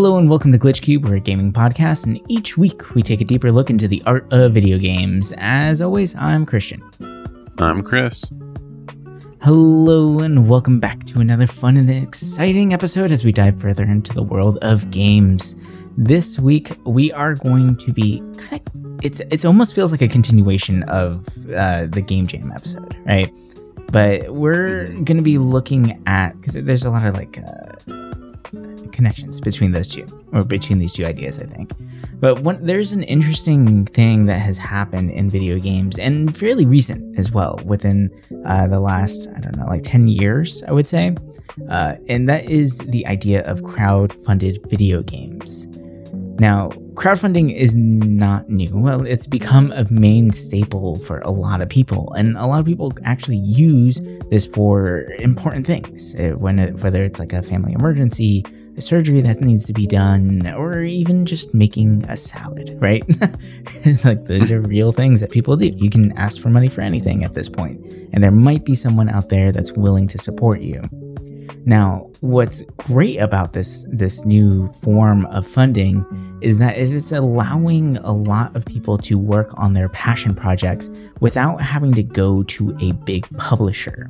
Hello and welcome to Glitch Cube, we're a gaming podcast, and each week we take a deeper look into the art of video games. As always, I'm Christian. I'm Chris. Hello and welcome back to another fun and exciting episode as we dive further into the world of games. This week we are going to be kind of it's it almost feels like a continuation of uh, the game jam episode, right? But we're going to be looking at because there's a lot of like uh, connections between those two, or between these two ideas, I think. But there's an interesting thing that has happened in video games, and fairly recent as well, within uh, the last, I don't know, like 10 years, I would say. Uh, and that is the idea of crowd funded video games. Now, crowdfunding is not new. Well, it's become a main staple for a lot of people, and a lot of people actually use this for important things. Uh, when it, whether it's like a family emergency, surgery that needs to be done, or even just making a salad, right? like those are real things that people do. You can ask for money for anything at this point, and there might be someone out there that's willing to support you. Now, what's great about this this new form of funding is that it is allowing a lot of people to work on their passion projects without having to go to a big publisher.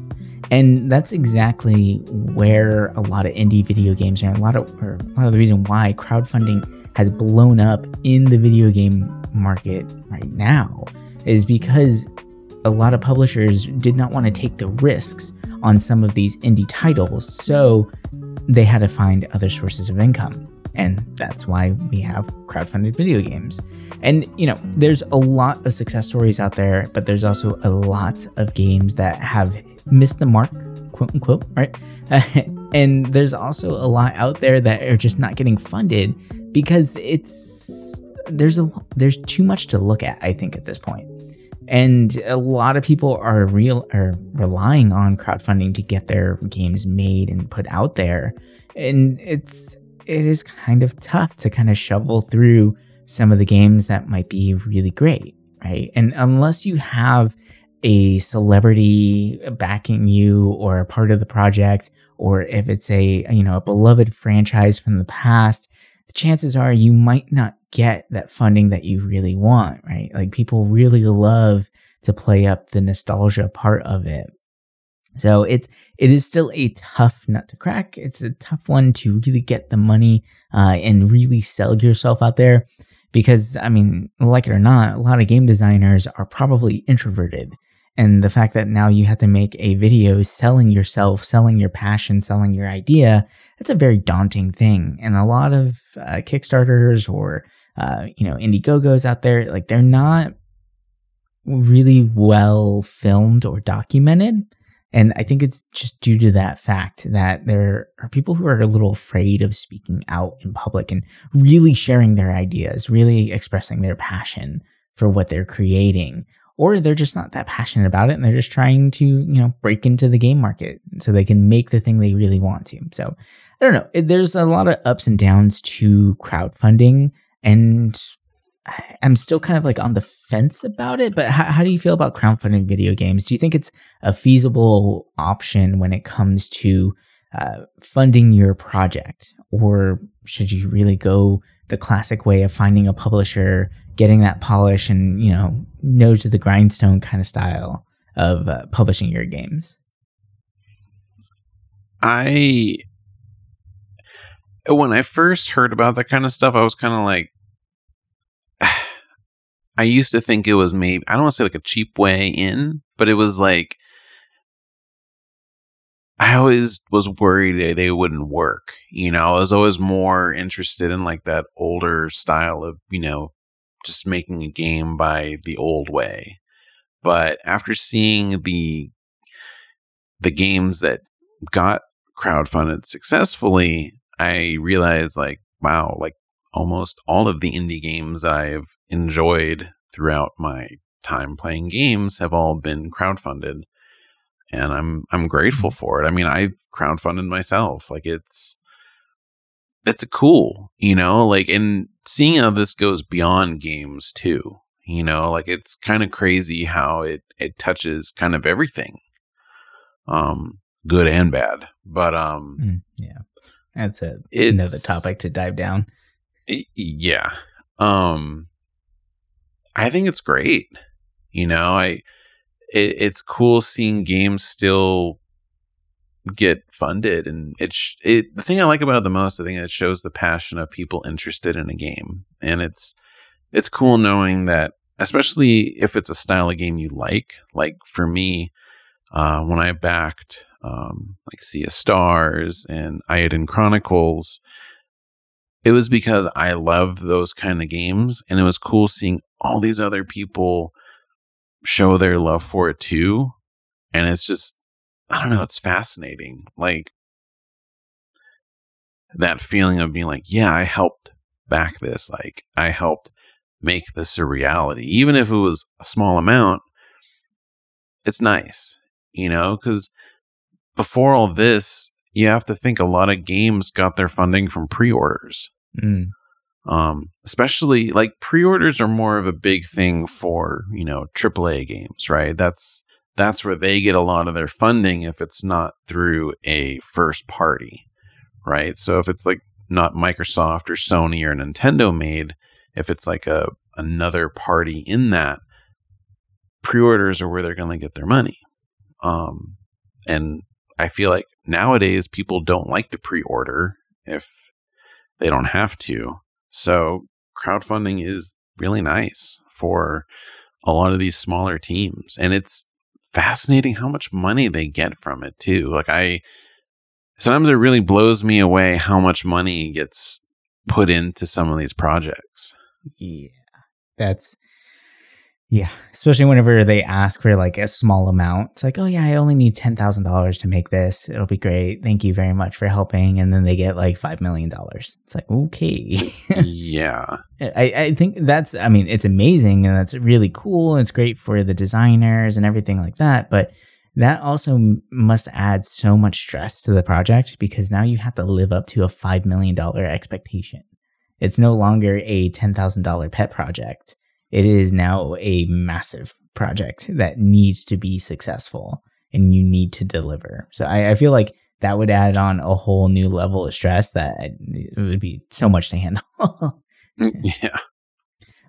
And that's exactly where a lot of indie video games are. A lot of or a lot of the reason why crowdfunding has blown up in the video game market right now is because a lot of publishers did not want to take the risks on some of these indie titles, so they had to find other sources of income. And that's why we have crowdfunded video games. And, you know, there's a lot of success stories out there, but there's also a lot of games that have missed the mark, quote unquote, right? and there's also a lot out there that are just not getting funded because it's there's a there's too much to look at, I think, at this point. And a lot of people are real are relying on crowdfunding to get their games made and put out there. And it's it is kind of tough to kind of shovel through some of the games that might be really great right? And unless you have a celebrity backing you or a part of the project or if it's a you know a beloved franchise from the past the chances are you might not get that funding that you really want, right? Like people really love to play up the nostalgia part of it. So it's it is still a tough nut to crack. It's a tough one to really get the money uh, and really sell yourself out there, because I mean, like it or not, a lot of game designers are probably introverted, and the fact that now you have to make a video selling yourself, selling your passion, selling your idea, that's a very daunting thing. And a lot of uh, Kickstarters or, uh, you know, Indiegogos out there, like they're not really well filmed or documented. And I think it's just due to that fact that there are people who are a little afraid of speaking out in public and really sharing their ideas, really expressing their passion for what they're creating or they're just not that passionate about it and they're just trying to, you know, break into the game market so they can make the thing they really want to. So I don't know. There's a lot of ups and downs to crowdfunding and I'm still kind of like on the fence about it, but how, how do you feel about crowdfunding video games? Do you think it's a feasible option when it comes to uh, funding your project? Or should you really go the classic way of finding a publisher, getting that polish, and you know, nose to the grindstone kind of style of uh, publishing your games? I when I first heard about that kind of stuff, I was kind of like, I used to think it was maybe I don't want to say like a cheap way in, but it was like I always was worried they wouldn't work. You know, I was always more interested in like that older style of, you know, just making a game by the old way. But after seeing the the games that got crowdfunded successfully, I realized like, wow, like almost all of the indie games I've enjoyed throughout my time playing games have all been crowdfunded and I'm I'm grateful mm-hmm. for it. I mean, I crowdfunded myself. Like it's it's a cool, you know, like and seeing how this goes beyond games too. You know, like it's kind of crazy how it it touches kind of everything. Um good and bad. But um mm, yeah. That's a, another topic to dive down. Yeah um i think it's great you know i it, it's cool seeing games still get funded and it, sh- it the thing i like about it the most i think it shows the passion of people interested in a game and it's it's cool knowing that especially if it's a style of game you like like for me uh when i backed um like sea of stars and Eiyuden chronicles it was because I love those kind of games, and it was cool seeing all these other people show their love for it too. And it's just, I don't know, it's fascinating. Like that feeling of being like, yeah, I helped back this. Like I helped make this a reality, even if it was a small amount. It's nice, you know, because before all this, you have to think a lot of games got their funding from pre-orders Mm. Um, especially like pre-orders are more of a big thing for you know AAA games, right? That's that's where they get a lot of their funding if it's not through a first party, right? So if it's like not Microsoft or Sony or Nintendo made, if it's like a another party in that, pre-orders are where they're going to get their money. Um, and I feel like nowadays people don't like to pre-order if they don't have to. So crowdfunding is really nice for a lot of these smaller teams. And it's fascinating how much money they get from it too. Like I sometimes it really blows me away how much money gets put into some of these projects. Yeah. That's yeah, especially whenever they ask for like a small amount. It's like, "Oh yeah, I only need $10,000 to make this. It'll be great. Thank you very much for helping." And then they get like 5 million dollars. It's like, "Okay." yeah. I, I think that's I mean, it's amazing and that's really cool. It's great for the designers and everything like that, but that also must add so much stress to the project because now you have to live up to a $5 million expectation. It's no longer a $10,000 pet project. It is now a massive project that needs to be successful and you need to deliver. So I, I feel like that would add on a whole new level of stress that it would be so much to handle. Mm, yeah.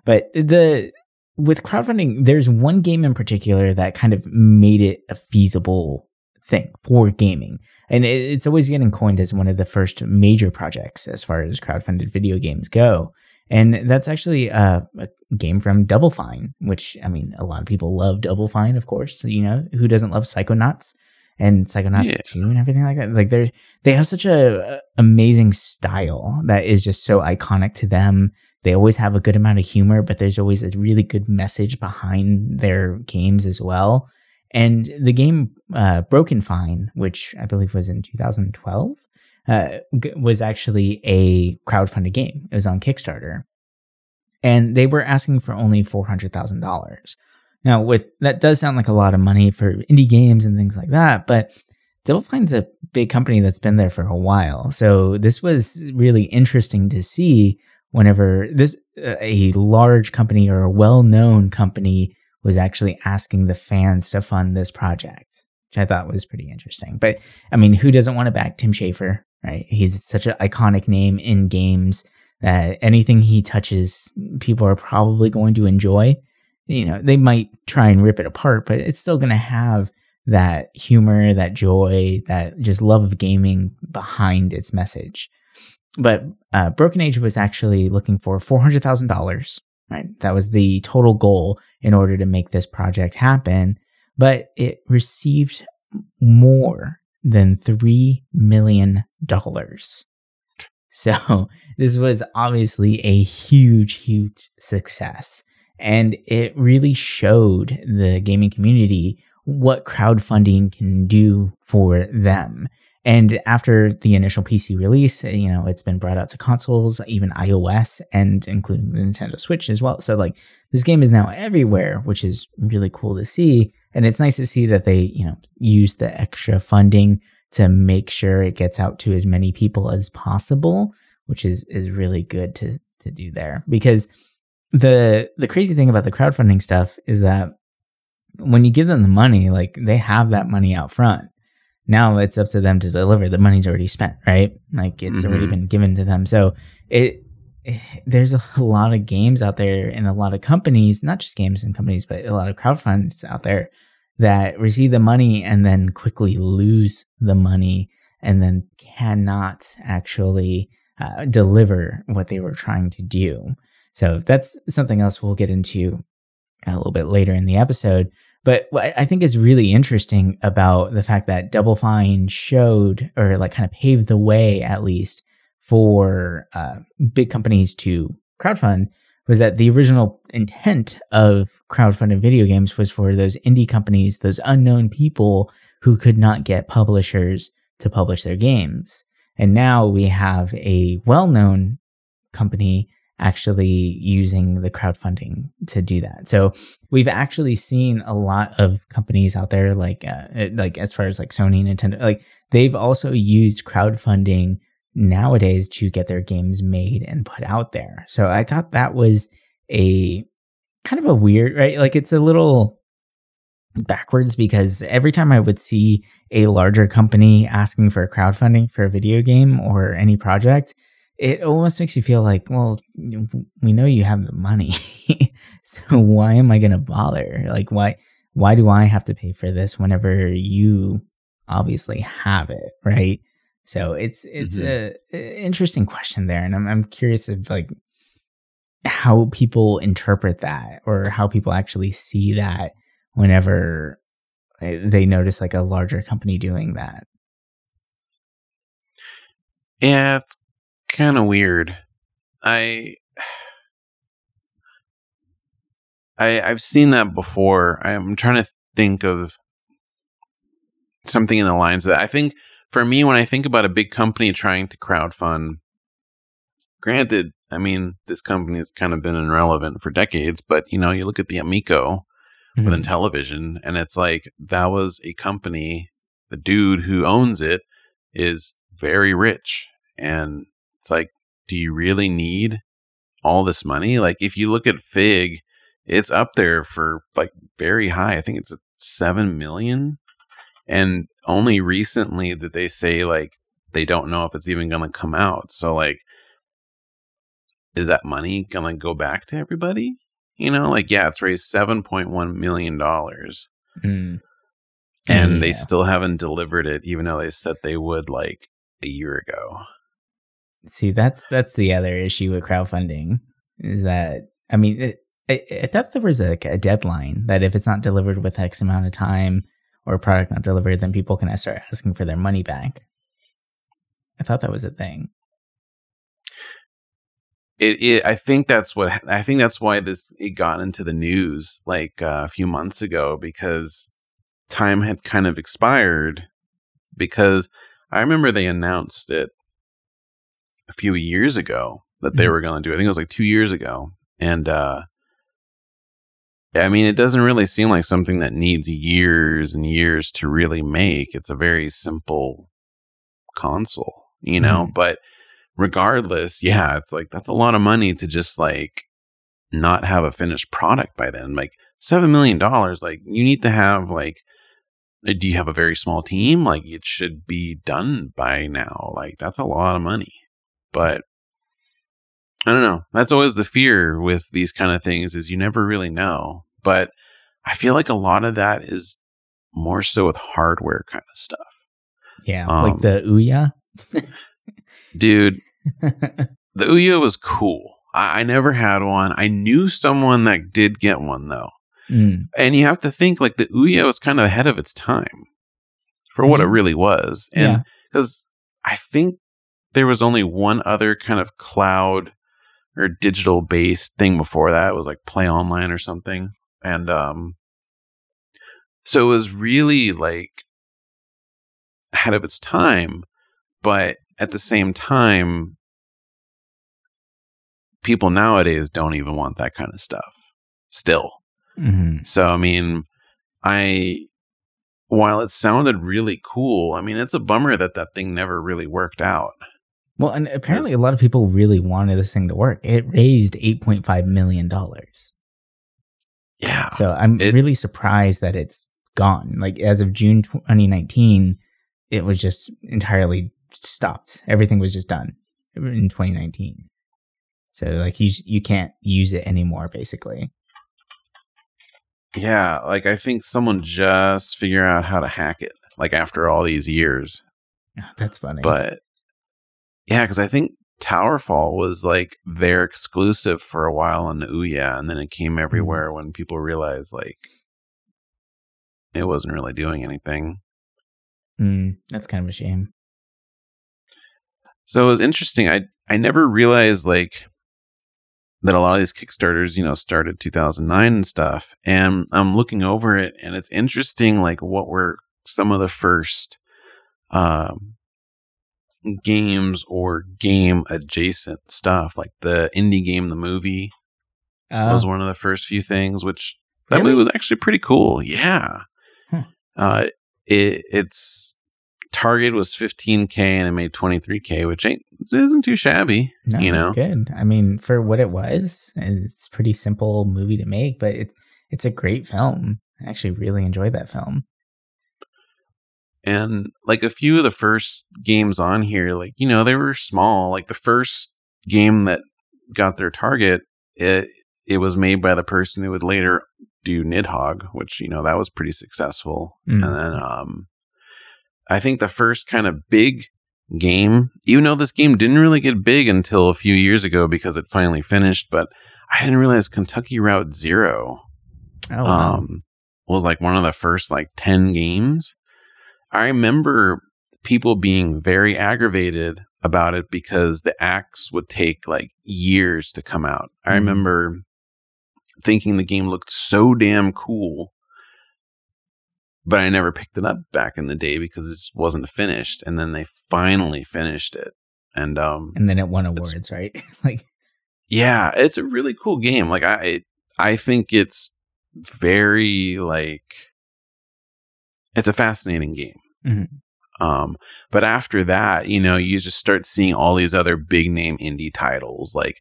But the with crowdfunding, there's one game in particular that kind of made it a feasible thing for gaming. And it's always getting coined as one of the first major projects as far as crowdfunded video games go. And that's actually a, a game from Double Fine, which I mean, a lot of people love Double Fine, of course. You know, who doesn't love Psychonauts and Psychonauts Yeah. 2 and everything like that? Like they're they have such a, a amazing style that is just so iconic to them. They always have a good amount of humor, but there's always a really good message behind their games as well. And the game uh, Broken Fine, which I believe was in 2012, uh, g- was actually a crowdfunded game. It was on Kickstarter, and they were asking for only four hundred thousand dollars. Now, with that does sound like a lot of money for indie games and things like that, but Double Fine's a big company that's been there for a while. So this was really interesting to see whenever this uh, a large company or a well-known company was actually asking the fans to fund this project, which I thought was pretty interesting. But I mean, who doesn't want to back Tim Schafer, right? He's such an iconic name in games that anything he touches, people are probably going to enjoy. You know, they might try and rip it apart, but it's still going to have that humor, that joy, that just love of gaming behind its message. But uh, Broken Age was actually looking for four hundred thousand dollars. Right, that was the total goal in order to make this project happen. But it received more than three million dollars. So this was obviously a huge, huge success. And it really showed the gaming community what crowdfunding can do for them. And after the initial PC release, you know, it's been brought out to consoles, even iOS, and including the Nintendo Switch as well. So, like, this game is now everywhere, which is really cool to see. And it's nice to see that they, you know, use the extra funding to make sure it gets out to as many people as possible, which is is really good to to do there. Because the the crazy thing about the crowdfunding stuff is that when you give them the money, like they have that money out front. Now it's up to them to deliver. The money's already spent, right? Like it's already Mhm. been given to them. So it, it there's a lot of games out there and a lot of companies, not just games and companies, but a lot of crowdfunds out there that receive the money and then quickly lose the money and then cannot actually uh, deliver what they were trying to do. So that's something else we'll get into a little bit later in the episode. But what I think is really interesting about the fact that Double Fine showed or like kind of paved the way, at least, for uh, big companies to crowdfund was that the original intent of crowdfunded video games was for those indie companies, those unknown people who could not get publishers to publish their games. And now we have a well known company actually using the crowdfunding to do that. So we've actually seen a lot of companies out there, like uh, like as far as like Sony, Nintendo, like they've also used crowdfunding nowadays to get their games made and put out there. So I thought that was a kind of a weird, right? Like it's a little backwards because every time I would see a larger company asking for crowdfunding for a video game or any project, it almost makes you feel like, well, we know you have the money. so why am I going to bother? Like why why do I have to pay for this whenever you obviously have it, right? So it's it's Mhm. a, a interesting question there and I'm I'm curious if like how people interpret that or how people actually see that whenever they they notice like a larger company doing that. Yeah, it's kind of weird. I, I, I've seen that before. I'm trying to think of something in the lines that I think for me when I think about a big company trying to crowdfund. Granted, I mean this company has kind of been irrelevant for decades, but you know you look at the Amico within Mhm. television, and it's like that was a company. The dude who owns it is very rich, and it's like, do you really need all this money? Like, if you look at Fig, it's up there for like very high. I think it's at seven million, and only recently did they say like they don't know if it's even going to come out. So like, is that money going to go back to everybody? You know, like yeah, it's raised seven point one million dollars, Mm. and they still haven't delivered it, even though they said they would like a year ago. See, that's that's the other issue with crowdfunding is that I mean, it, I, I thought there was a, a deadline that if it's not delivered with X amount of time or product not delivered, then people can start asking for their money back. I thought that was a thing. it, it I think that's what I think that's why this it got into the news like uh, a few months ago because time had kind of expired because I remember they announced it a few years ago that they Mhm. were going to do. I think it was like 2 years ago and uh I mean it doesn't really seem like something that needs years and years to really make. It's a very simple console, you know, but regardless, yeah, it's like that's a lot of money to just like not have a finished product by then. Like seven million dollars, like you need to have like uh, do you have a very small team? Like it should be done by now. Like that's a lot of money. But I don't know. That's always the fear with these kind of things is you never really know. But I feel like a lot of that is more so with hardware kind of stuff. Yeah, Um, like the Ouya. Dude, The Ouya was cool. I, I never had one. I knew someone that did get one though. Mm, And you have to think like the Ouya was kind of ahead of its time for what it Mhm. really was. And because I think there was only one other kind of cloud or digital based thing before that. It was like Play Online or something. And um so it was really like ahead of its time, but at the same time people nowadays don't even want that kind of stuff still. Mhm. So I mean, I while it sounded really cool, I mean, it's a bummer that that thing never really worked out. Well, and apparently a lot of people really wanted this thing to work. It raised eight point five million dollars. Yeah. So I'm It- really surprised that it's gone. Like as of June 2019, it was just entirely stopped. Everything was just done in 2019. So like you you can't use it anymore, basically. Yeah, like I think someone just figured out how to hack it, like after all these years. That's funny. But yeah, because I think Towerfall was like their exclusive for a while on the Ouya, and then it came everywhere mm-hmm. when people realized like it wasn't really doing anything. Mm, that's kind of a shame. So it was interesting. I I never realized like that a lot of these Kickstarters, you know, started 2009 and stuff. And I'm looking over it, and it's interesting, like what were some of the first um, games or game adjacent stuff, like the indie game, the movie uh, was one of the first few things. Which that really? movie was actually pretty cool. Yeah, huh. uh, it it's target was 15k and it made 23k, which ain't isn't too shabby. No, you know, good. I mean, for what it was, it's pretty simple movie to make, but it's it's a great film. I actually really enjoyed that film. And like a few of the first games on here, like you know, they were small. Like the first game that got their target, it it was made by the person who would later do Nidhogg, which you know that was pretty successful. Mm. And then um I think the first kind of big game, even though this game didn't really get big until a few years ago because it finally finished, but I didn't realize Kentucky Route Zero oh, wow. um, was like one of the first like 10 games. I remember people being very aggravated about it because the acts would take like years to come out. I mm. remember thinking the game looked so damn cool but I never picked it up back in the day because it wasn't finished. And then they finally finished it, and um, and then it won awards, right? like, yeah, it's a really cool game. Like I, I think it's very like it's a fascinating game. Mm-hmm. Um, but after that, you know, you just start seeing all these other big name indie titles like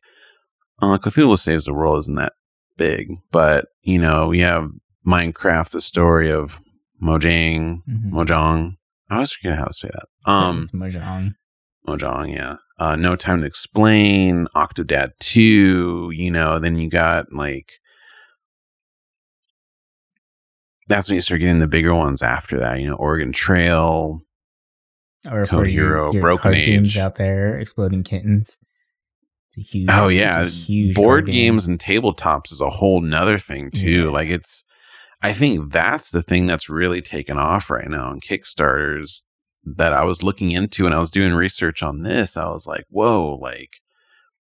uh, Cthulhu Saves the World isn't that big, but you know, we have Minecraft, the story of Mojang, mm-hmm. Mojang. I always forget how to say that. Um, it's Mojang. Mojang, yeah. Uh, no Time to Explain, Octodad 2, you know, then you got like. That's when you start getting the bigger ones after that, you know, Oregon Trail, or Code Hero, your Broken Age. games out there, Exploding Kittens. Huge, oh yeah, huge board games and tabletops is a whole nother thing too. Yeah. Like it's I think that's the thing that's really taken off right now on Kickstarters that I was looking into and I was doing research on this. I was like, whoa, like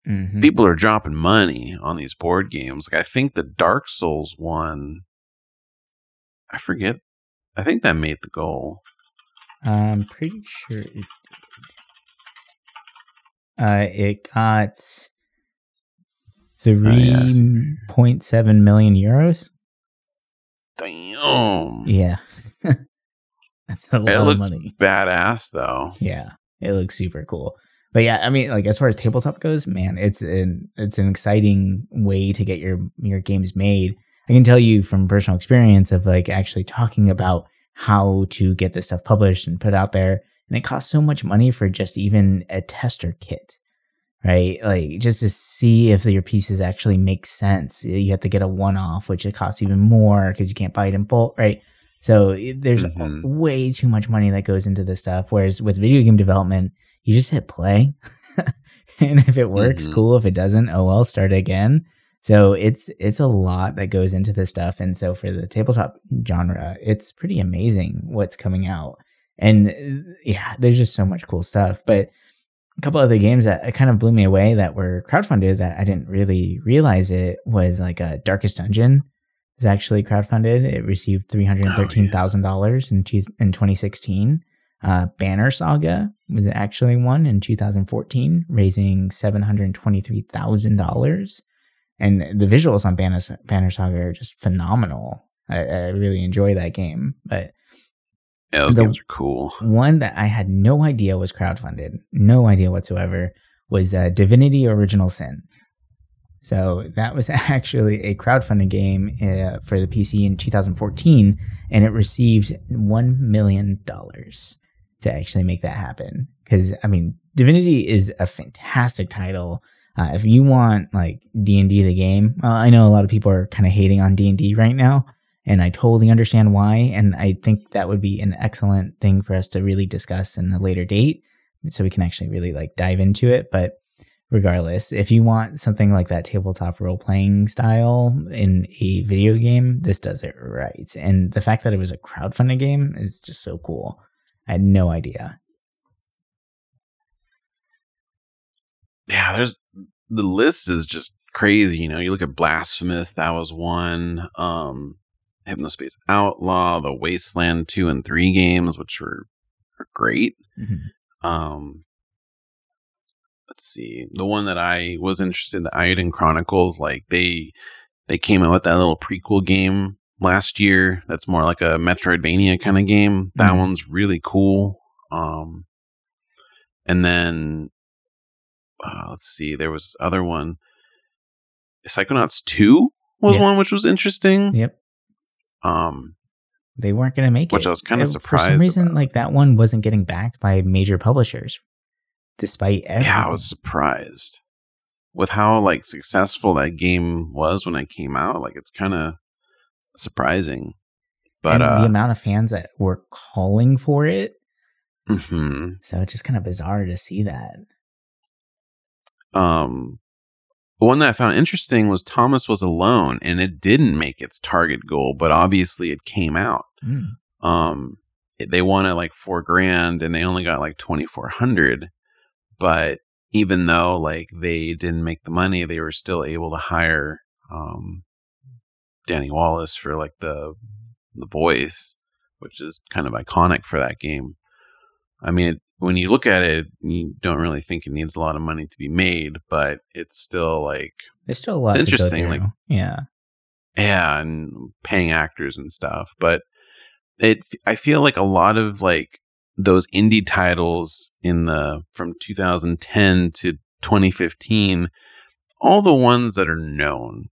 mm-hmm. people are dropping money on these board games. Like I think the Dark Souls one, I forget. I think that made the goal. I'm pretty sure it did. Uh, it got three point seven million euros. Damn. Yeah. That's a lot it looks of money. Badass though. Yeah. It looks super cool. But yeah, I mean, like as far as tabletop goes, man, it's an it's an exciting way to get your your games made. I can tell you from personal experience of like actually talking about how to get this stuff published and put out there, and it costs so much money for just even a tester kit right? Like just to see if your pieces actually make sense. You have to get a one off, which it costs even more because you can't buy it in bulk, right? So there's mm-hmm. way too much money that goes into this stuff. Whereas with video game development, you just hit play. and if it works, mm-hmm. cool. If it doesn't, oh well, start again. So it's it's a lot that goes into this stuff. And so for the tabletop genre, it's pretty amazing what's coming out. And yeah, there's just so much cool stuff. But a couple other games that kind of blew me away that were crowdfunded that I didn't really realize it was like a Darkest Dungeon is actually crowdfunded. It received three hundred thirteen thousand oh, dollars in in twenty sixteen. Uh, Banner Saga was actually one in 2014, raising seven hundred twenty-three thousand dollars. And the visuals on Banner, Banner Saga are just phenomenal. I, I really enjoy that game, but yeah, those the games are cool. One that I had no idea was crowdfunded, no idea whatsoever, was uh, Divinity Original Sin. So that was actually a crowdfunded game uh, for the PC in 2014, and it received one million dollars. to actually make that happen. Because I mean, Divinity is a fantastic title. Uh, if you want like D and D the game, uh, I know a lot of people are kind of hating on D and D right now, and I totally understand why. And I think that would be an excellent thing for us to really discuss in a later date, so we can actually really like dive into it. But regardless, if you want something like that tabletop role playing style in a video game, this does it right. And the fact that it was a crowdfunding game is just so cool. I had no idea. Yeah, there's the list is just crazy. You know, you look at Blasphemous, that was one. Um, Hypnospace Outlaw, the Wasteland two and three games, which were, were great. Mm-hmm. Um, let's see, the one that I was interested in, the Eiyuden Chronicles, like they they came out with that little prequel game last year. That's more like a Metroidvania kind of game. That mm-hmm. one's really cool. Um, and then uh, let's see, there was other one. Psychonauts two was one which was interesting. Yep. Um, they weren't going to make which it. Which I was kind of surprised. For some reason, about. like that one wasn't getting backed by major publishers, despite everything. Yeah, I was surprised with how like successful that game was when it came out. Like it's kind of surprising. But and uh, the amount of fans that were calling for it. Mm-hmm. So it's just kind of bizarre to see that. Um, one that I found interesting was Thomas was alone, and it didn't make its target goal, but obviously it came out. Mm. Um, it, they wanted like four grand, and they only got like twenty four hundred. But even though like they didn't make the money, they were still able to hire um, Danny Wallace for like the the voice, which is kind of iconic for that game. I mean, it, when you look at it, you don't really think it needs a lot of money to be made, but it's still like there's still a lot. interesting, like yeah, yeah, and paying actors and stuff. But it, I feel like a lot of like those indie titles in the from 2010 to 2015, all the ones that are known,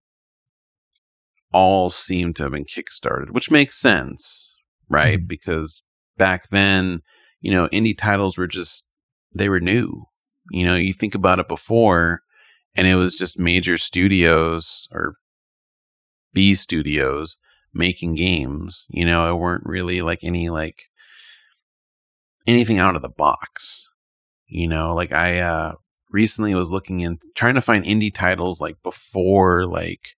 all seem to have been kickstarted, which makes sense, right? Mm-hmm. Because back then you know, indie titles were just, they were new. You know, you think about it before, and it was just major studios or B studios making games. You know, it weren't really like any like anything out of the box. You know, like I uh recently was looking in trying to find indie titles like before like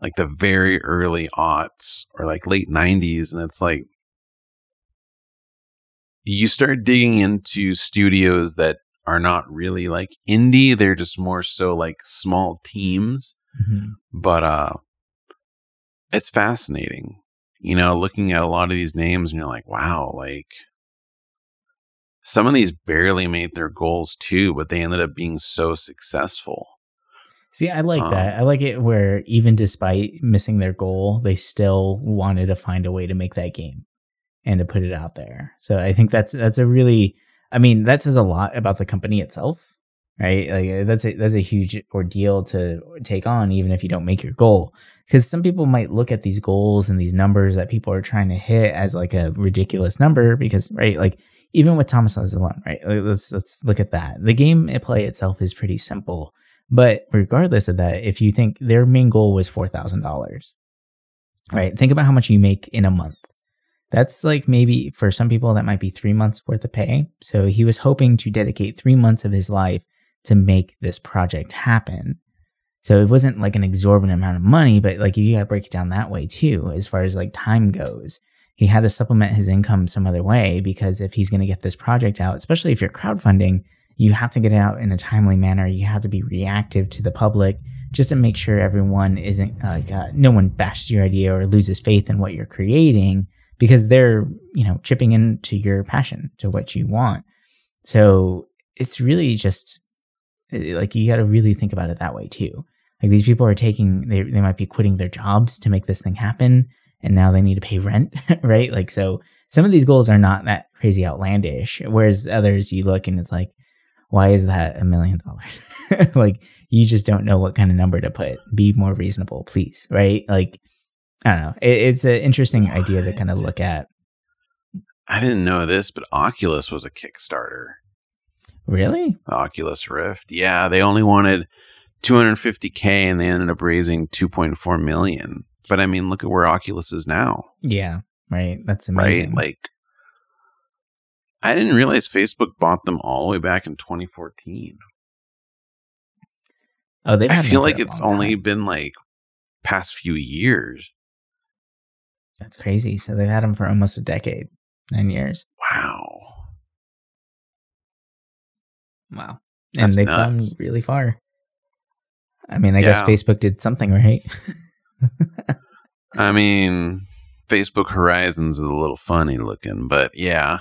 like the very early aughts or like late 90s and it's like you start digging into studios that are not really like indie they're just more so like small teams. Mm-hmm. but uh it's fascinating you know looking at a lot of these names and you're like wow like some of these barely made their goals too but they ended up being so successful. See i like um, that i like it where even despite missing their goal they still wanted to find a way to make that game and to put it out there. So I think that's that's a really I mean, that says a lot about the company itself, right? Like uh, that's a that's a huge ordeal to take on even if you don't make your goal. Because some people might look at these goals and these numbers that people are trying to hit as like a ridiculous number because right, like even with Thomas alone, right? Let's let's look at that. The game play itself is pretty simple. But regardless of that, if you think their main goal was four thousand dollars, right? Think about how much you make in a month that's like maybe for some people that might be three months worth of pay. So he was hoping to dedicate three months of his life to make this project happen. So it wasn't like an exorbitant amount of money, but like if you got to break it down that way too, as far as like time goes. He had to supplement his income some other way because if he's to get this project out, especially if you're crowdfunding, you have to get it out in a timely manner. You have to be reactive to the public just to make sure everyone isn't like uh, no one bashes your idea or loses faith in what you're creating because they're, you know, chipping into your passion, to what you want. So it's really just eh, like you got to really think about it that way too. Like these people are taking, they, they might be quitting their jobs to make this thing happen. And now they need to pay rent, right? Like, so some of these goals are not that crazy outlandish. Whereas others you look and it's like, why is that a million dollars? like, you just don't know what kind of number to put. Be more reasonable, please, right? Like, I don't know. It, it's an interesting idea to kind of look at. I didn't know this, but Oculus was a Kickstarter. Really? Oculus Rift. Yeah, they only wanted 250k and they ended up raising 2.4 million. But I mean, look at where Oculus is now. Yeah, right. That's amazing. Right? Like I didn't realize Facebook bought them all the way back in 2014. Oh, they. I feel like it's only time. been like past few years. That's crazy. So they've had them for almost a decade, nine years. Wow. Wow. And That's they've nuts. gone really far. I mean, I yeah. guess Facebook did something right. I mean, Facebook Horizons is a little funny looking, but yeah.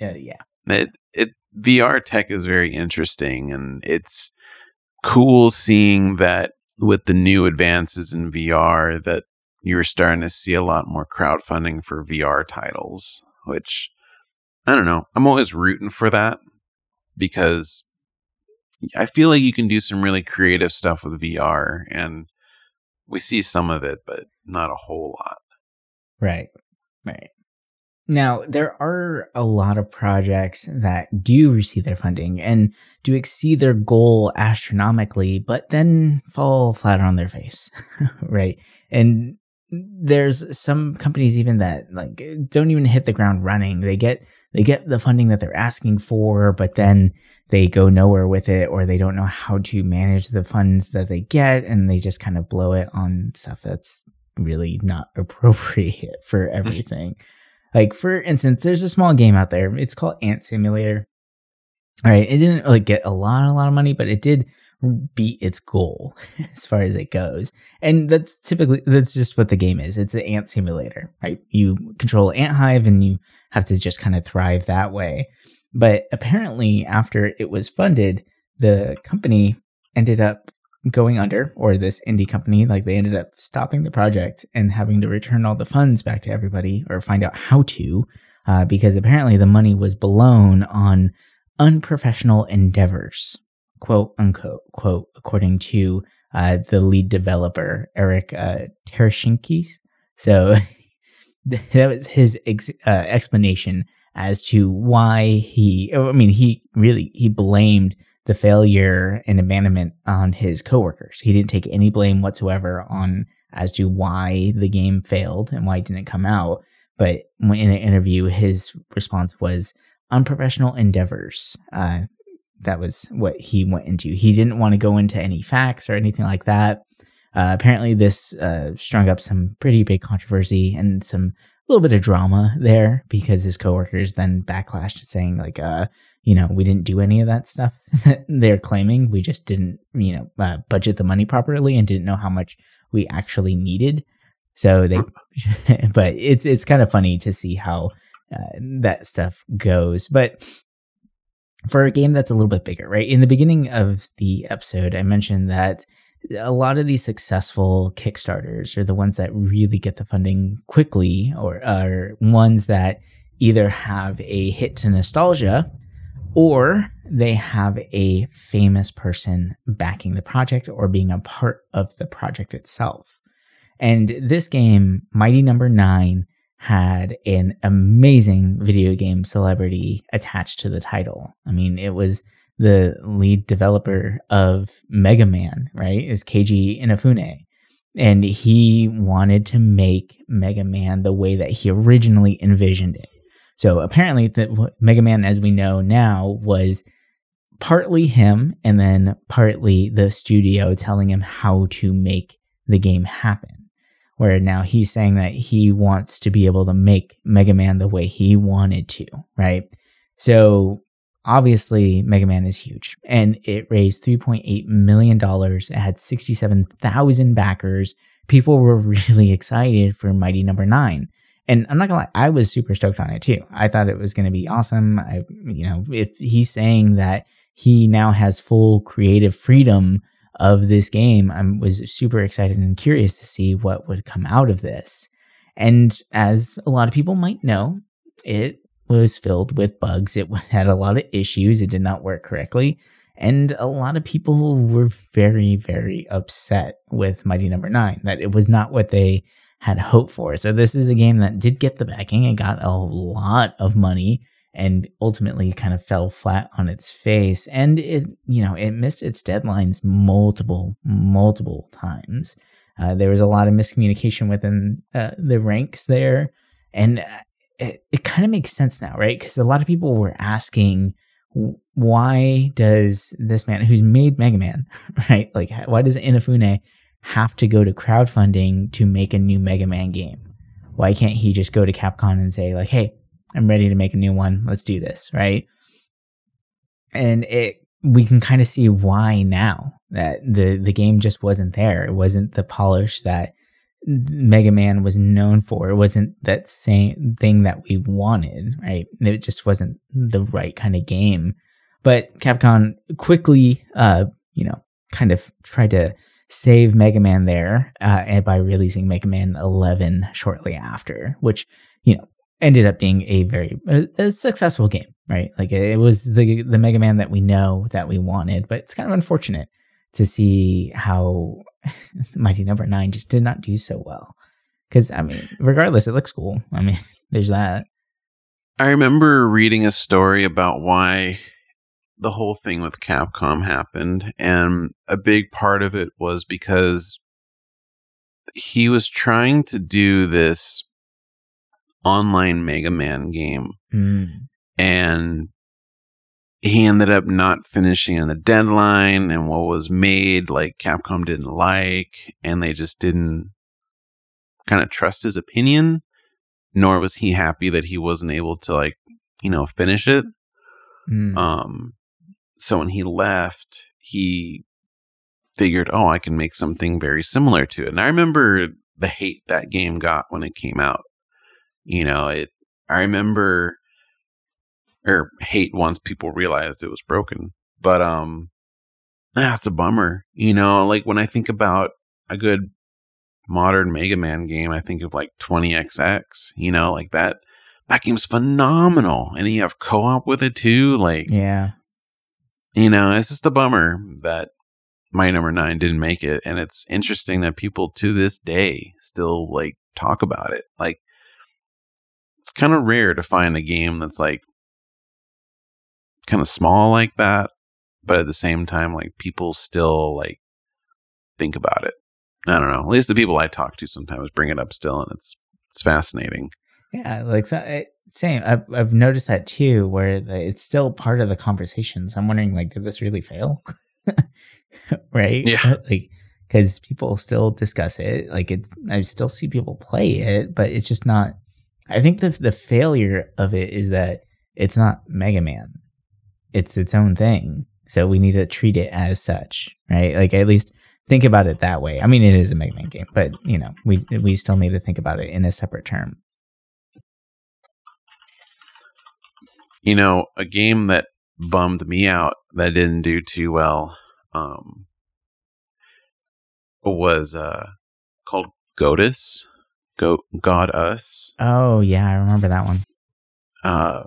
Uh, yeah. It it VR tech is very interesting and it's cool seeing that with the new advances in VR that you're starting to see a lot more crowdfunding for VR titles, which I don't know. I'm always rooting for that because I feel like you can do some really creative stuff with VR and we see some of it, but not a whole lot. Right. Right. Now, there are a lot of projects that do receive their funding and do exceed their goal astronomically, but then fall flat on their face, right? And there's some companies even that like don't even hit the ground running. They get they get the funding that they're asking for, but then they go nowhere with it or they don't know how to manage the funds that they get and they just kind of blow it on stuff that's really not appropriate for mm-hmm. everything. like for instance, there's a small game out there. It's called Ant Simulator. All right, it didn't like get a lot a lot of money, but it did beat its goal as far as it goes. And that's typically that's just what the game is. It's an ant simulator, right? You control ant hive and you have to just kind of thrive that way. But apparently after it was funded, the company ended up going under or this indie company like they ended up stopping the project and having to return all the funds back to everybody or find out how to uh, because apparently the money was blown on unprofessional endeavors quote unquote, quote, according to uh, the lead developer, Eric uh, So that was his ex- uh, explanation as to why he, I mean, he really, he blamed the failure and abandonment on his coworkers. He didn't take any blame whatsoever on as to why the game failed and why it didn't come out. But in an interview, his response was unprofessional endeavors. Uh, that was what he went into. He didn't want to go into any facts or anything like that. Uh, apparently, this uh, strung up some pretty big controversy and some a little bit of drama there because his coworkers then backlashed saying like, uh, you know, we didn't do any of that stuff. They're claiming we just didn't, you know, uh, budget the money properly and didn't know how much we actually needed. So they, but it's it's kind of funny to see how uh, that stuff goes. But for a game that's a little bit bigger, right? In the beginning of the episode, I mentioned that a lot of these successful Kickstarters are the ones that really get the funding quickly or are ones that either have a hit to nostalgia or they have a famous person backing the project or being a part of the project itself. And this game, Mighty Number no. 9, had an amazing video game celebrity attached to the title. I mean, it was the lead developer of Mega Man, right? Is Keiji Inafune. And he wanted to make Mega Man the way that he originally envisioned it. So apparently, the Mega Man, as we know now, was partly him and then partly the studio telling him how to make the game happen where now he's saying that he wants to be able to make Mega Man the way he wanted to, right? So obviously Mega Man is huge and it raised 3.8 million dollars. It had 67,000 backers. People were really excited for Mighty Number no. 9. And I'm not gonna lie, I was super stoked on it too. I thought it was gonna be awesome. I, you know, if he's saying that he now has full creative freedom of this game, I was super excited and curious to see what would come out of this. And as a lot of people might know, it was filled with bugs. It had a lot of issues. It did not work correctly. And a lot of people were very, very upset with Mighty Number no. 9, that it was not what they had hoped for. So this is a game that did get the backing. It got a lot of money and ultimately kind of fell flat on its face. And it, you know, it missed its deadlines multiple, multiple times. Uh, there was a lot of miscommunication within uh, the ranks there. And uh, it, it kind of makes sense now, right? Because a lot of people were asking, why does this man who's made Mega Man, right? Like, why does Inafune have to go to crowdfunding to make a new Mega Man game? Why can't he just go to Capcom and say like, "Hey, I'm ready to make a new one. Let's do this," right? And it we can kind of see why now that the the game just wasn't there. It wasn't the polish that Mega Man was known for. It wasn't that same thing that we wanted, right? It just wasn't the right kind of game. But Capcom quickly, uh, you know, kind of tried to save Mega Man there uh, by releasing Mega Man 11 shortly after, which you know ended up being a very a, a successful game, right? Like it was the the Mega Man that we know that we wanted, but it's kind of unfortunate to see how Mighty Number no. Nine just did not do so well. Because I mean, regardless, it looks cool. I mean, there's that. I remember reading a story about why the whole thing with Capcom happened. And a big part of it was because he was trying to do this online Mega Man game. Mm. And he ended up not finishing on the deadline and what was made like Capcom didn't like and they just didn't kind of trust his opinion nor was he happy that he wasn't able to like you know finish it mm. um so when he left, he figured, oh, I can make something very similar to it. And I remember the hate that game got when it came out. You know, it. I remember, or hate once people realized it was broken. But um, that's a bummer. You know, like when I think about a good modern Mega Man game, I think of like 20XX. You know, like that. That game's phenomenal, and you have co-op with it too. Like, yeah, you know, it's just a bummer that Mighty number nine didn't make it. And it's interesting that people to this day still like talk about it. Like, it's kind of rare to find a game that's like kind of small like that, but at the same time, like people still like think about it. I don't know. At least the people I talk to sometimes bring it up still, and it's it's fascinating. Yeah, like so, it, eh, same. I've I've noticed that too, where the, it's still part of the conversation. So I'm wondering, like, did this really fail? right? Yeah. Like, because people still discuss it. Like, it's I still see people play it, but it's just not. I think the the failure of it is that it's not Mega Man. It's its own thing. So we need to treat it as such, right? Like at least think about it that way. I mean, it is a Mega Man game, but you know, we we still need to think about it in a separate term. you know, a game that bummed me out that didn't do too well um, was uh, called Godus. Go God Us. Oh yeah, I remember that one. Uh,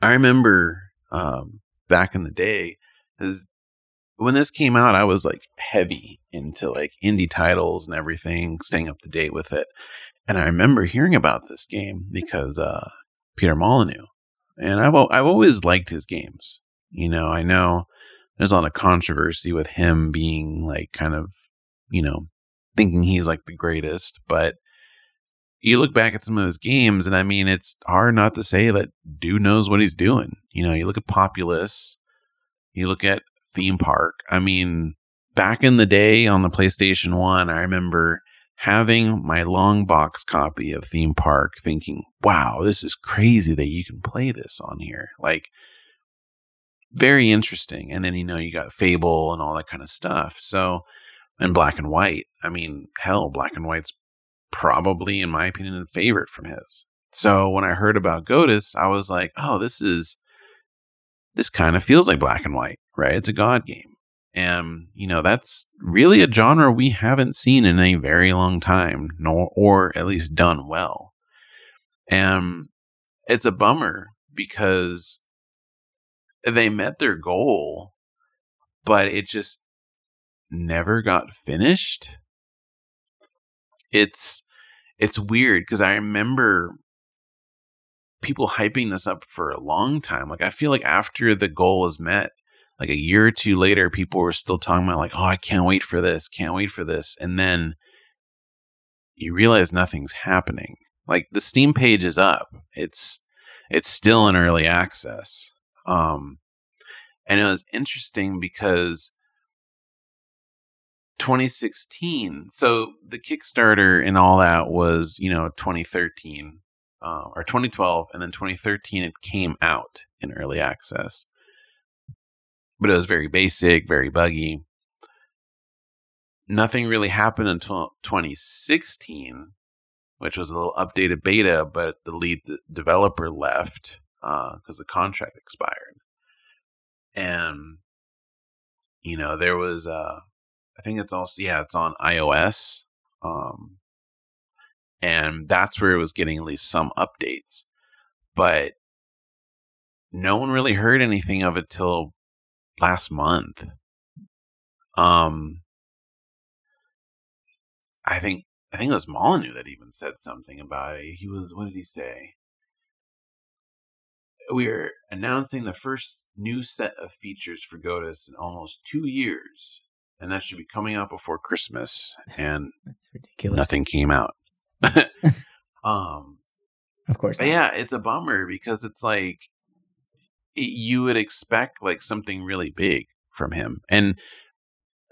I remember um, back in the day, when this came out, I was like heavy into like indie titles and everything, staying up to date with it. And I remember hearing about this game because uh, Peter Molyneux and I've I've always liked his games. You know, I know there's a lot of controversy with him being like kind of, you know, thinking he's like the greatest, but you look back at some of his games, and I mean, it's hard not to say that dude knows what he's doing. You know, you look at Populous, you look at Theme Park. I mean, back in the day on the PlayStation 1, I remember having my long box copy of Theme Park thinking, wow, this is crazy that you can play this on here. Like, very interesting. And then, you know, you got Fable and all that kind of stuff. So, and Black and White. I mean, hell, Black and White's probably, in my opinion, a favorite from his. So when I heard about Godus, I was like, oh, this is, this kind of feels like Black and White, right? It's a God game. And, you know, that's really a genre we haven't seen in a very long time, nor, or at least done well. And it's a bummer because they met their goal, but it just never got finished. It's, it's weird because I remember people hyping this up for a long time. Like I feel like after the goal was met, like a year or two later, people were still talking about like, oh, I can't wait for this, can't wait for this. And then you realize nothing's happening. Like the Steam page is up. It's it's still in early access. Um and it was interesting because 2016 so the kickstarter and all that was you know 2013 uh, or 2012 and then 2013 it came out in early access. But it was very basic very buggy. Nothing really happened until 2016 which was a little updated beta but the lead developer left because uh, the contract expired. And you know there was uh I think it's also yeah, it's on iOS. Um and that's where it was getting at least some updates. But no one really heard anything of it till last month. Um I think I think it was Molyneux that even said something about it. He was what did he say? We are announcing the first new set of features for Godus in almost two years and that should be coming out before Christmas. And that's ridiculous. Nothing came out. um, of course. Yeah, it's a bummer because it's like it, you would expect like something really big from him, and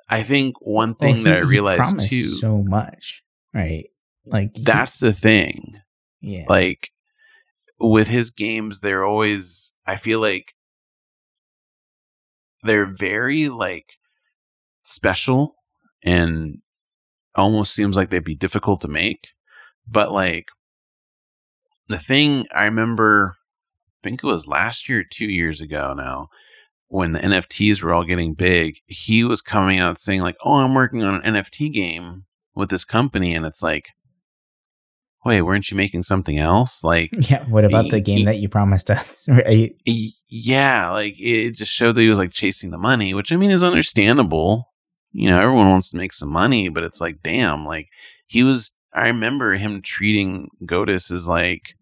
I think one thing well, he, that I realized too, so much, right? Like that's he, the thing. Yeah. Like with his games, they're always. I feel like they're very like special and almost seems like they'd be difficult to make. But like the thing I remember, I think it was last year, two years ago now, when the NFTs were all getting big, he was coming out saying like, "Oh, I'm working on an NFT game with this company," and it's like, wait, weren't you making something else? Like, yeah, what about the game that you promised us? right? Yeah, like it just showed that he was like chasing the money, which I mean is understandable you know, everyone wants to make some money, but it's like, damn, like he was. I remember him treating Godus as like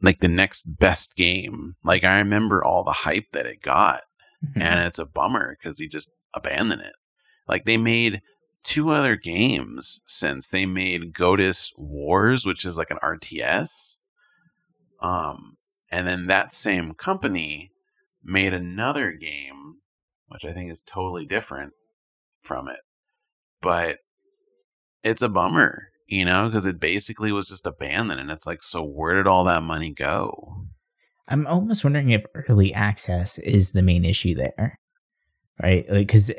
like the next best game. Like I remember all the hype that it got, mm-hmm. and it's a bummer because he just abandoned it. Like they made two other games since they made Godus Wars, which is like an RTS. Um, and then that same company made another game which I think is totally different from it. But it's a bummer, you know, because it basically was just abandoned. And it's like, so where did all that money go? I'm almost wondering if early access is the main issue there, right? Like, Because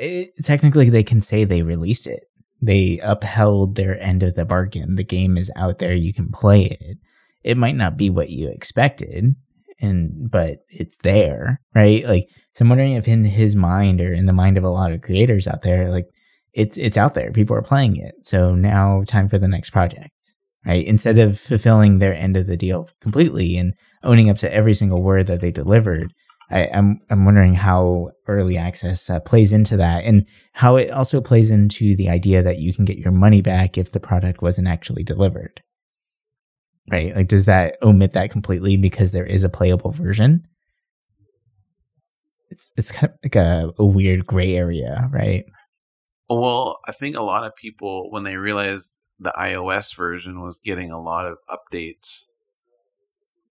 technically they can say they released it, they upheld their end of the bargain. The game is out there, you can play it. It might not be what you expected, and but it's there, right? Like, so I'm wondering if in his mind or in the mind of a lot of creators out there, like it's it's out there, people are playing it. So now time for the next project, right? Instead of fulfilling their end of the deal completely and owning up to every single word that they delivered, I, am I'm, I'm wondering how early access uh, plays into that, and how it also plays into the idea that you can get your money back if the product wasn't actually delivered right? Like, does that omit that completely because there is a playable version? It's it's kind of like a, a weird gray area, right? Well, I think a lot of people when they realized the iOS version was getting a lot of updates,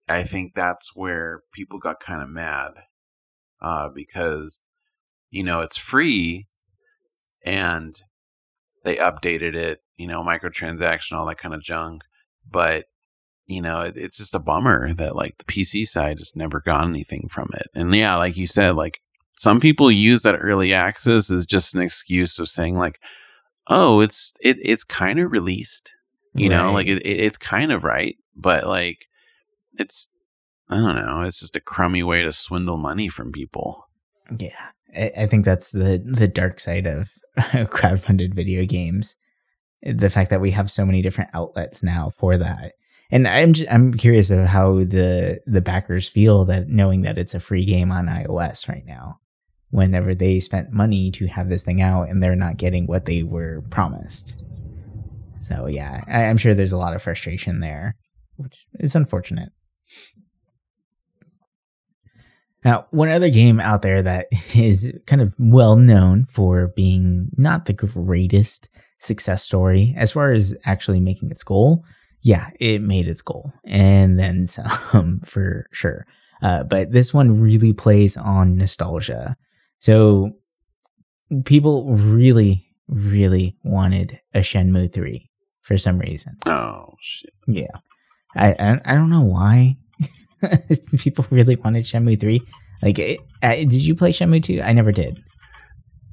I think that's where people got kind of mad uh, because you know it's free and they updated it, you know, microtransaction, all that kind of junk, but you know, it, it's just a bummer that like the PC side just never got anything from it. And yeah, like you said, like some people use that early access as just an excuse of saying like, oh, it's it it's kind of released, you right. know, like it, it, it's kind of right, but like it's I don't know, it's just a crummy way to swindle money from people. Yeah, I, I think that's the the dark side of crowdfunded video games. The fact that we have so many different outlets now for that and I'm just, I'm curious of how the the backers feel that knowing that it's a free game on iOS right now. Whenever they spent money to have this thing out and they're not getting what they were promised. So yeah, I, I'm sure there's a lot of frustration there, which is unfortunate. Now, one other game out there that is kind of well known for being not the greatest success story as far as actually making its goal. Yeah, it made its goal and then some for sure. Uh, but this one really plays on nostalgia. So people really, really wanted a Shenmue 3 for some reason. Oh, shit. Yeah. I, I, I don't know why people really wanted Shenmue 3. Like, it, uh, did you play Shenmue 2? I never did.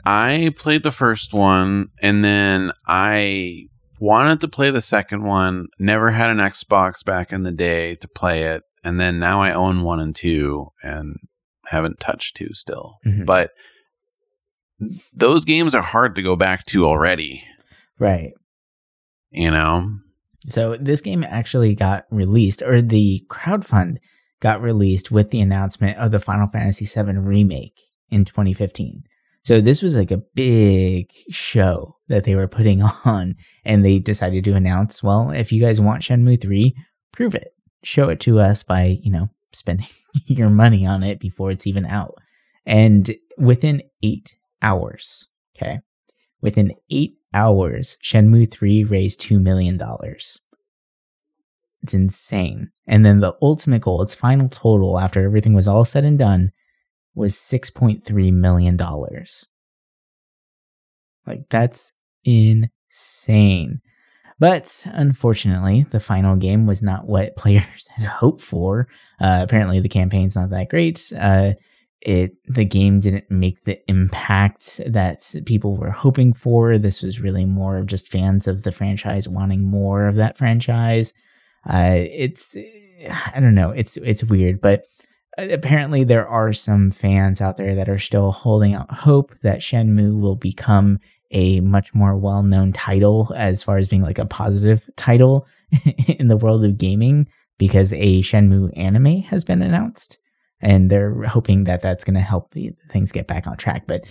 I played the first one and then I wanted to play the second one. Never had an Xbox back in the day to play it. And then now I own one and two and haven't touched two still. Mhm. But those games are hard to go back to already, Right. you know? So this game actually got released, or the crowdfund got released with the announcement of the Final Fantasy VII remake in 2015. So this was like a big show that they were putting on, and they decided to announce, well, if you guys want Shenmue 3, prove it. Show it to us by, you know, spending your money on it before it's even out. And within eight hours, okay, within eight hours, Shenmue 3 raised $2 million. It's insane. And then the ultimate goal, its final total after everything was all said and done, was $6.3 million. Like, that's insane. But unfortunately, the final game was not what players had hoped for. Uh, apparently, the campaign's not that great. Uh, it the game didn't make the impact that people were hoping for. This was really more of just fans of the franchise wanting more of that franchise. Uh, it's I don't know. It's it's weird, but apparently there are some fans out there that are still holding out hope that Shenmue will become a much more well-known title as far as being like a positive title in the world of gaming because a Shenmue anime has been announced and they're hoping that that's going to help things get back on track. But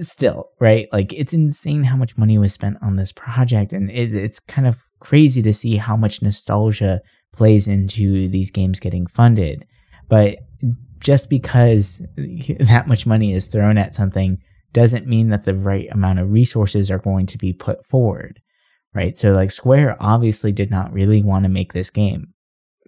still right? Like it's insane how much money was spent on this project and it, it's kind of crazy to see how much nostalgia plays into these games getting funded. But just because that much money is thrown at something doesn't mean that the right amount of resources are going to be put forward right so like square obviously did not really want to make this game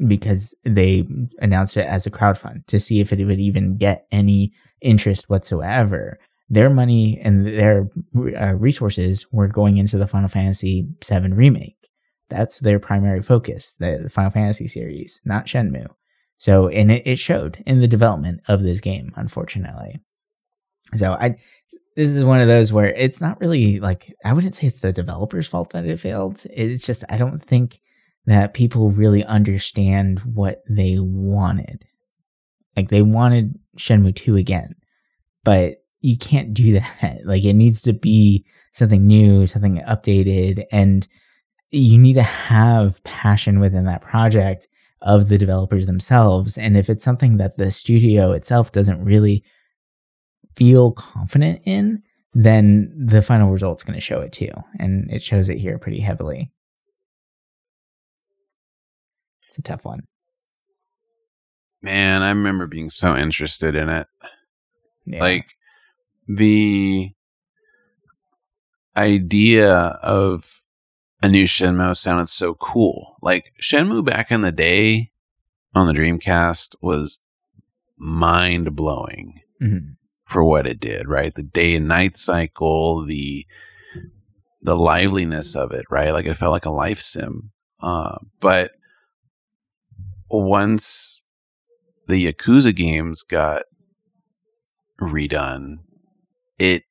because they announced it as a crowdfund to see if it would even get any interest whatsoever. Their money and their uh, resources were going into the Final Fantasy VII remake. That's their primary focus, the, Final Fantasy series, not Shenmue. So, and it, it showed in the development of this game, unfortunately. So, I this is one of those where it's not really like I wouldn't say it's the developer's fault that it failed. It's just I don't think that people really understand what they wanted. Like they wanted Shenmue 2 again, but you can't do that. Like it needs to be something new, something updated, and you need to have passion within that project of the developers themselves. And if it's something that the studio itself doesn't really feel confident in, then the final result's going to show it too. And it shows it here pretty heavily. It's a tough one. Man, I remember being so interested in it. Yeah. Like the idea of a new Shenmue sounded so cool. Like Shenmue back in the day on the Dreamcast was mind blowing Mhm. For what it did, right? The day and night cycle, the the liveliness of it, right? Like it felt like a life sim. Uh, but once the Yakuza games got redone, it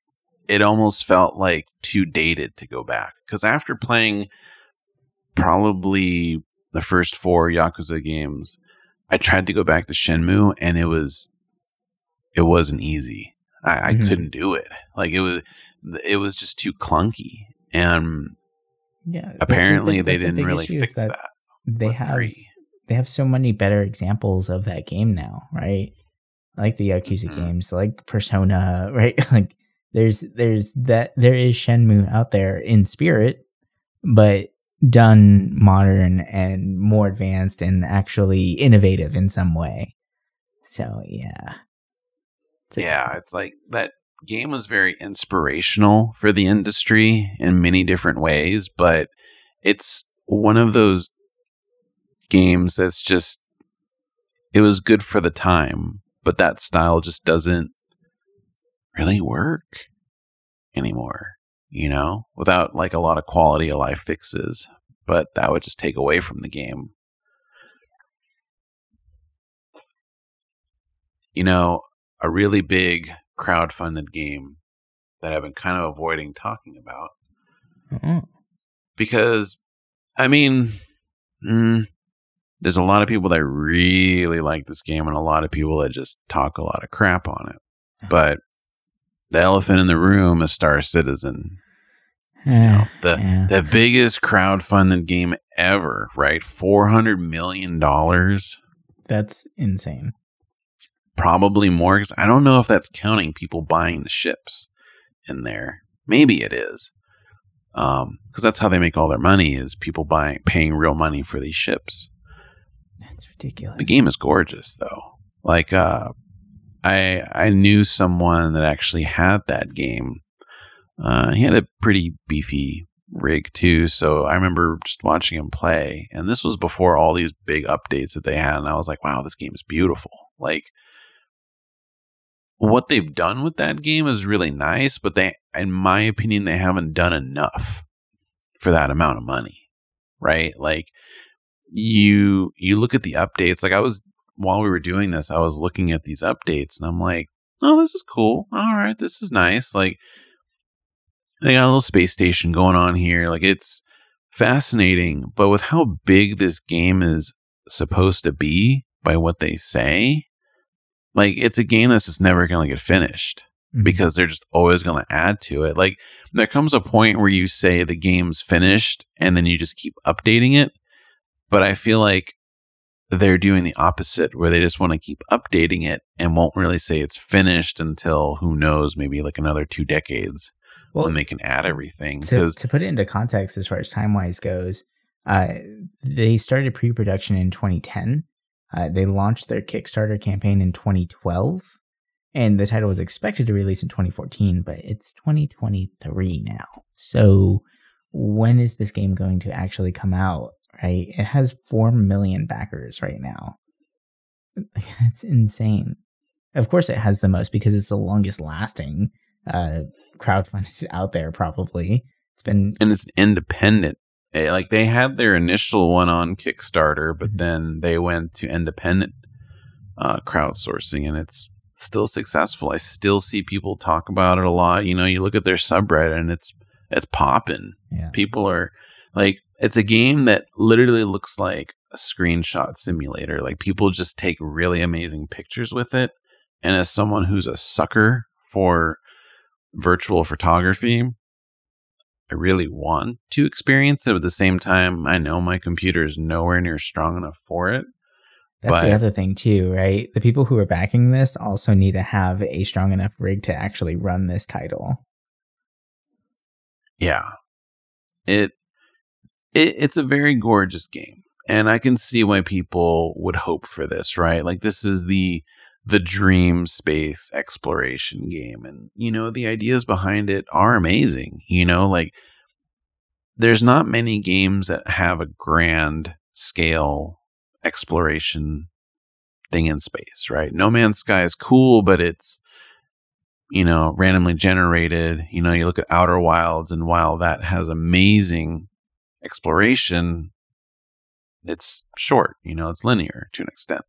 it almost felt like too dated to go back. Because after playing probably the first four Yakuza games, I tried to go back to Shenmue, and it was it wasn't easy. I, I Mhm. couldn't do it. Like it was it was just too clunky, and yeah. apparently they didn't really fix that. They have three. they have so many better examples of that game now, right? Like the Yakuza Mhm. games, like Persona, right? Like there's there's that there is Shenmue out there in spirit, but done modern and more advanced and actually innovative in some way. So yeah. Yeah, it's like that game was very inspirational for the industry in many different ways, but it's one of those games that's just it was good for the time, but that style just doesn't really work anymore, you know, without like a lot of quality of life fixes. But that would just take away from the game. You know, a really big crowd-funded game that I've been kind of avoiding talking about. Mm-hmm. Because, I mean, mm, there's a lot of people that really like this game and a lot of people that just talk a lot of crap on it. Uh-huh. But the elephant in the room is Star Citizen. You know, the yeah. the biggest crowd-funded game ever, right? Four hundred million dollars. That's insane probably more because I don't know if that's counting people buying the ships in there. Maybe it is, because um, that's how they make all their money is people buying paying real money for these ships. That's ridiculous. The game is gorgeous though. Like uh, I I knew someone that actually had that game. Uh, he had a pretty beefy rig too, so I remember just watching him play. And this was before all these big updates that they had, and I was like, "Wow, this game is beautiful!" Like what they've done with that game is really nice, but they, in my opinion, they haven't done enough for that amount of money, right? Like you, you look at the updates. Like I was while we were doing this, I was looking at these updates, and I'm like, oh, this is cool. All right, this is nice. Like they got a little space station going on here. Like it's fascinating, but with how big this game is supposed to be by what they say, like it's a game that's just never going to get finished mm-hmm. because they're just always going to add to it. Like there comes a point where you say the game's finished and then you just keep updating it. But I feel like they're doing the opposite where they just want to keep updating it and won't really say it's finished until who knows, maybe like another two decades well, when they can add everything. To, to put it into context as far as time wise goes, uh, they started pre production in 2010 uh, they launched their Kickstarter campaign in 2012, and the title was expected to release in 2014, but it's 2023 now. So, when is this game going to actually come out? Right? It has 4 million backers right now. That's insane. Of course, it has the most because it's the longest lasting uh, crowdfunded out there, probably. It's been. And it's independent Eh, like they had their initial one on Kickstarter, but mm-hmm. then they went to independent uh, crowdsourcing, and it's still successful. I still see people talk about it a lot. You know, you look at their subreddit, and it's it's popping. Yeah. People are like, it's a game that literally looks like a screenshot simulator. Like people just take really amazing pictures with it. And as someone who's a sucker for virtual photography, I really want to experience it, but at the same time, I know my computer is nowhere near strong enough for it. That's but, the other thing too, right? The people who are backing this also need to have a strong enough rig to actually run this title. Yeah. It, it it's a very gorgeous game. And I can see why people would hope for this, right? Like this is the the dream space exploration game and you know the ideas behind it are amazing you know like there's not many games that have a grand scale exploration thing in space right? No man's sky is cool but it's you know randomly generated. You know you look at outer wilds and while that has amazing exploration it's short you know it's linear to an extent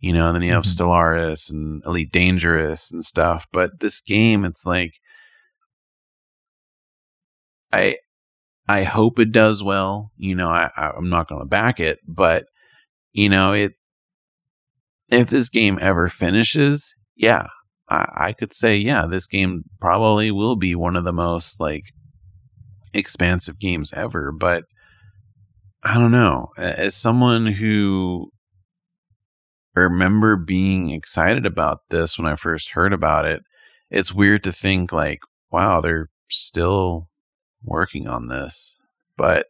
you know, and then you have mm-hmm. Stellaris and Elite Dangerous and stuff. But this game, it's like I I hope it does well. You know, I, I'm not going to back it, but you know, it if this game ever finishes, yeah, I, I could say, yeah, this game probably will be one of the most like expansive games ever. But I don't know. As someone who remember being excited about this when I first heard about it. It's weird to think like, wow, they're still working on this. But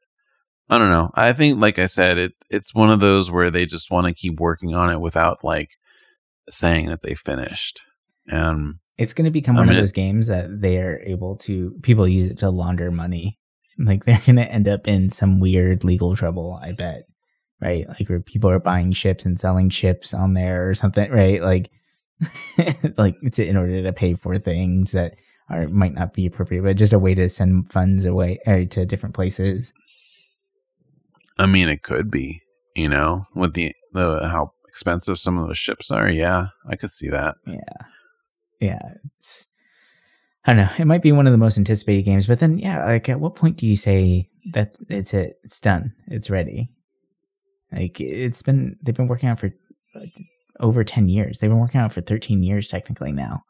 I don't know. I think, like I said, it it's one of those where they just want to keep working on it without like saying that they finished. And it's going to become I one mean, of those games that they are able to people use it to launder money. Like they're going to end up in some weird legal trouble, I bet. Right? Like where people are buying ships and selling ships on there or something, right? Like like to, in order to pay for things that are might not be appropriate, but just a way to send funds away or to different places. I mean, it could be, you know, with the, the how expensive some of those ships are. Yeah, I could see that. Yeah. Yeah. It's, I don't know. It might be one of the most anticipated games, but then, yeah, like at what point do you say that it's it? It's done. It's ready. Like it's been, they've been working on for over 10 years. They've been working on for 13 years technically now.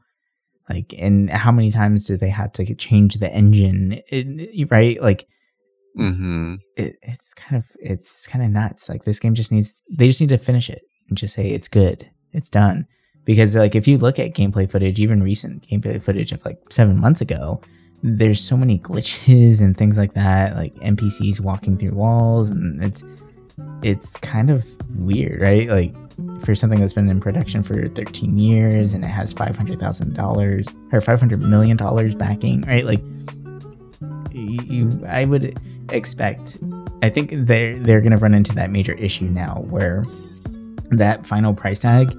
Like, and how many times do they have to change the engine? It, right? Like, hmm it, it's kind of it's kind of nuts. Like this game just needs they just need to finish it and just say it's good, it's done. Because like if you look at gameplay footage, even recent gameplay footage of like seven months ago, there's so many glitches and things like that, like NPCs walking through walls, and it's it's kind of weird, right? Like for something that's been in production for 13 years and it has $500,000 or $500 million backing, right? Like you, I would expect I think they're they're gonna run into that major issue now where that final price tag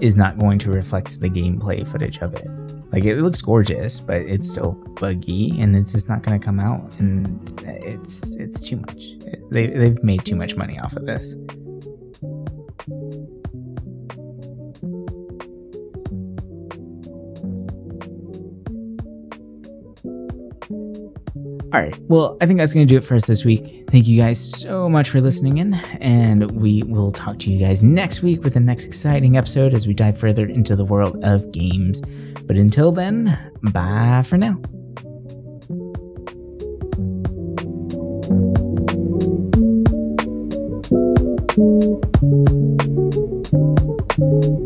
is not going to reflect the gameplay footage of it. Like it looks gorgeous, but it's still buggy and it's just not gonna come out and it's it's too much they they've made too much money off of this. All right. Well, I think that's going to do it for us this week. Thank you guys so much for listening in, and we will talk to you guys next week with the next exciting episode as we dive further into the world of games. But until then, bye for now. Thank you.